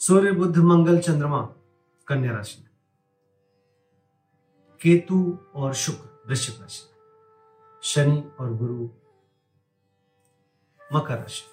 सूर्य बुद्ध मंगल चंद्रमा, कन्या राशि। में केतु और शुक्र, वृश्चिक राशि। में शनि और गुरु, मकर राशि।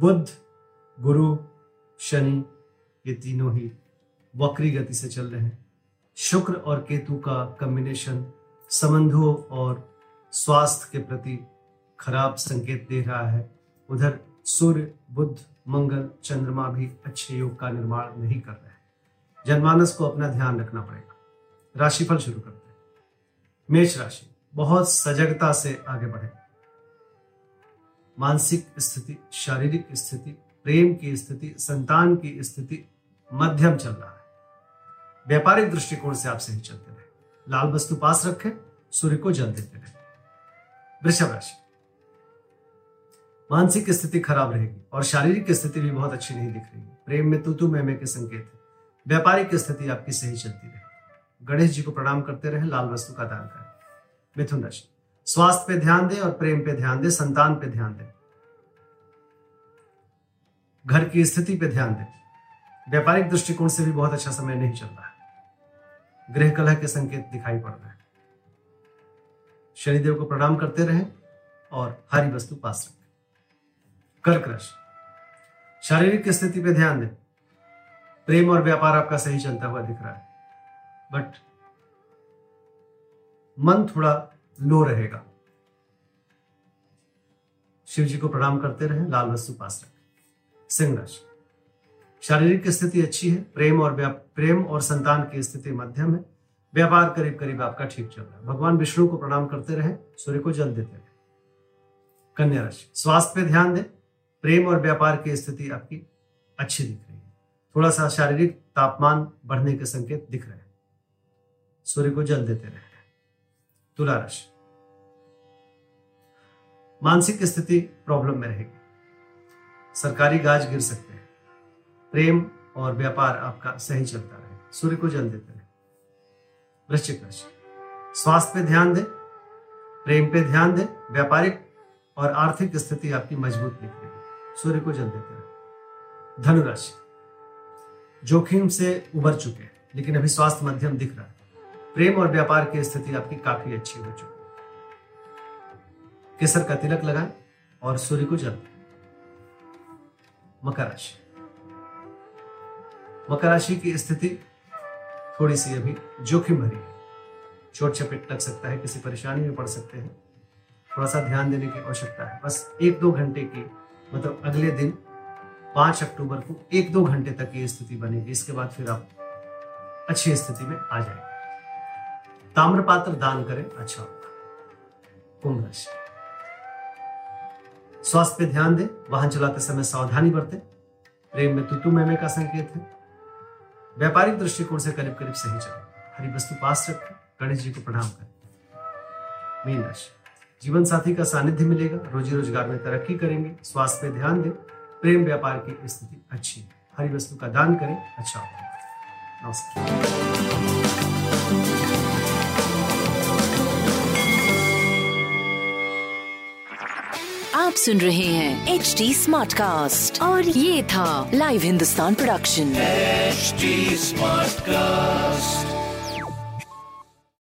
बुध गुरु, शनि, ये तीनों ही वक्री गति से चल रहे हैं। शुक्र और केतु का कम्बिनेशन संबंधों और स्वास्थ्य के प्रति खराब संकेत दे रहा है। उधर सूर्य बुद्ध मंगल, चंद्रमा भी अच्छे योग का निर्माण नहीं कर रहे हैं। जनमानस को अपना ध्यान रखना पड़ेगा। राशिफल शुरू करते हैं। मेष राशि, बहुत सजगता से आगे बढ़े। मानसिक स्थिति, शारीरिक स्थिति, प्रेम की स्थिति, संतान की स्थिति मध्यम चल रहा है। व्यापारिक दृष्टिकोण से आप सही चलते रहे। लाल वस्तु पास रखें, सूर्य को जल देते रहे। वृषभ राशि मानसिक स्थिति खराब रहेगी और शारीरिक स्थिति भी बहुत अच्छी नहीं दिख रही। प्रेम में तूतु, मैमे के संकेत है। व्यापारिक स्थिति आपकी सही चलती रहे गणेश जी को प्रणाम करते रहे, लाल वस्तु का दान करें। मिथुन राशि, स्वास्थ्य पे ध्यान दें और प्रेम पे ध्यान दें, संतान पे ध्यान दें। घर की स्थिति पे ध्यान दें। व्यापारिक दृष्टिकोण से भी बहुत अच्छा समय नहीं चल रहा है। गृह कलह के संकेत दिखाई पड़ रहे हैं। शनिदेव को प्रणाम करते रहें और हरी वस्तु पास रखें। कर्क राशि शारीरिक स्थिति पे ध्यान दें। प्रेम और व्यापार आपका सही चलता हुआ दिख रहा है। बट मन थोड़ा लो रहेगा। शिव जी को प्रणाम करते रहें, लाल वस्तु पास रखें। सिंह राशि शारीरिक स्थिति अच्छी है, प्रेम और प्रेम और संतान की स्थिति मध्यम है। व्यापार करीब करीब आपका ठीक चल रहा है। भगवान विष्णु को प्रणाम करते रहे, सूर्य को जल देते रहे। कन्या राशि। स्वास्थ्य पे ध्यान दें प्रेम और व्यापार की स्थिति आपकी अच्छी दिख रही है। थोड़ा सा शारीरिक तापमान बढ़ने के संकेत दिख रहे हैं। सूर्य को जल देते रहे तुला राशि। मानसिक स्थिति प्रॉब्लम में रहेगी। सरकारी गाज गिर सकते हैं। प्रेम और व्यापार आपका सही चलता रहे। सूर्य को जल देते रहे। वृश्चिक राशि। स्वास्थ्य पे ध्यान दें, प्रेम पे ध्यान दें, व्यापारिक और आर्थिक स्थिति आपकी मज़बूत है। सूर्य को जल देते हैं। धनुराशि। जोखिम से उबर चुके हैं, लेकिन अभी स्वास्थ्य मध्यम दिख रहा है। प्रेम और व्यापार की स्थिति आपकी काफ़ी अच्छी हो चुकी है। केसर का तिलक लगाएँ और सूर्य को जल मकर राशि। मकर राशि की स्थिति थोड़ी सी अभी जोखिम भरी है। चोट चपेट लग सकता है, किसी परेशानी में पड़ सकते हैं। थोड़ा सा ध्यान देने की आवश्यकता है। बस एक दो घंटे की मतलब अगले दिन, पाँच अक्टूबर को एक दो घंटे तक ये स्थिति बनेगी, इसके बाद फिर आप अच्छी स्थिति में आ जाएँगे। ताम्रपात्र दान करें अच्छा कुंभ राशि। स्वास्थ्य पे ध्यान दें, वाहन चलाते समय सावधानी बरतें। प्रेम में तुतु मैमे का संकेत है। व्यापारिक दृष्टिकोण से करीब करीब सही चले हरी वस्तु पास रखें, गणेश जी को प्रणाम करें। मीन राशि। जीवन साथी का सानिध्य मिलेगा। रोजी रोज़गार में तरक्की करेंगे। स्वास्थ्य पे ध्यान दें। प्रेम व्यापार की स्थिति अच्छी है। हरी वस्तु का दान करें। अच्छा होगा। नमस्कार। आप सुन रहे हैं एच डी स्मार्ट कास्ट और ये था live Hindustan production H smart Smartcast.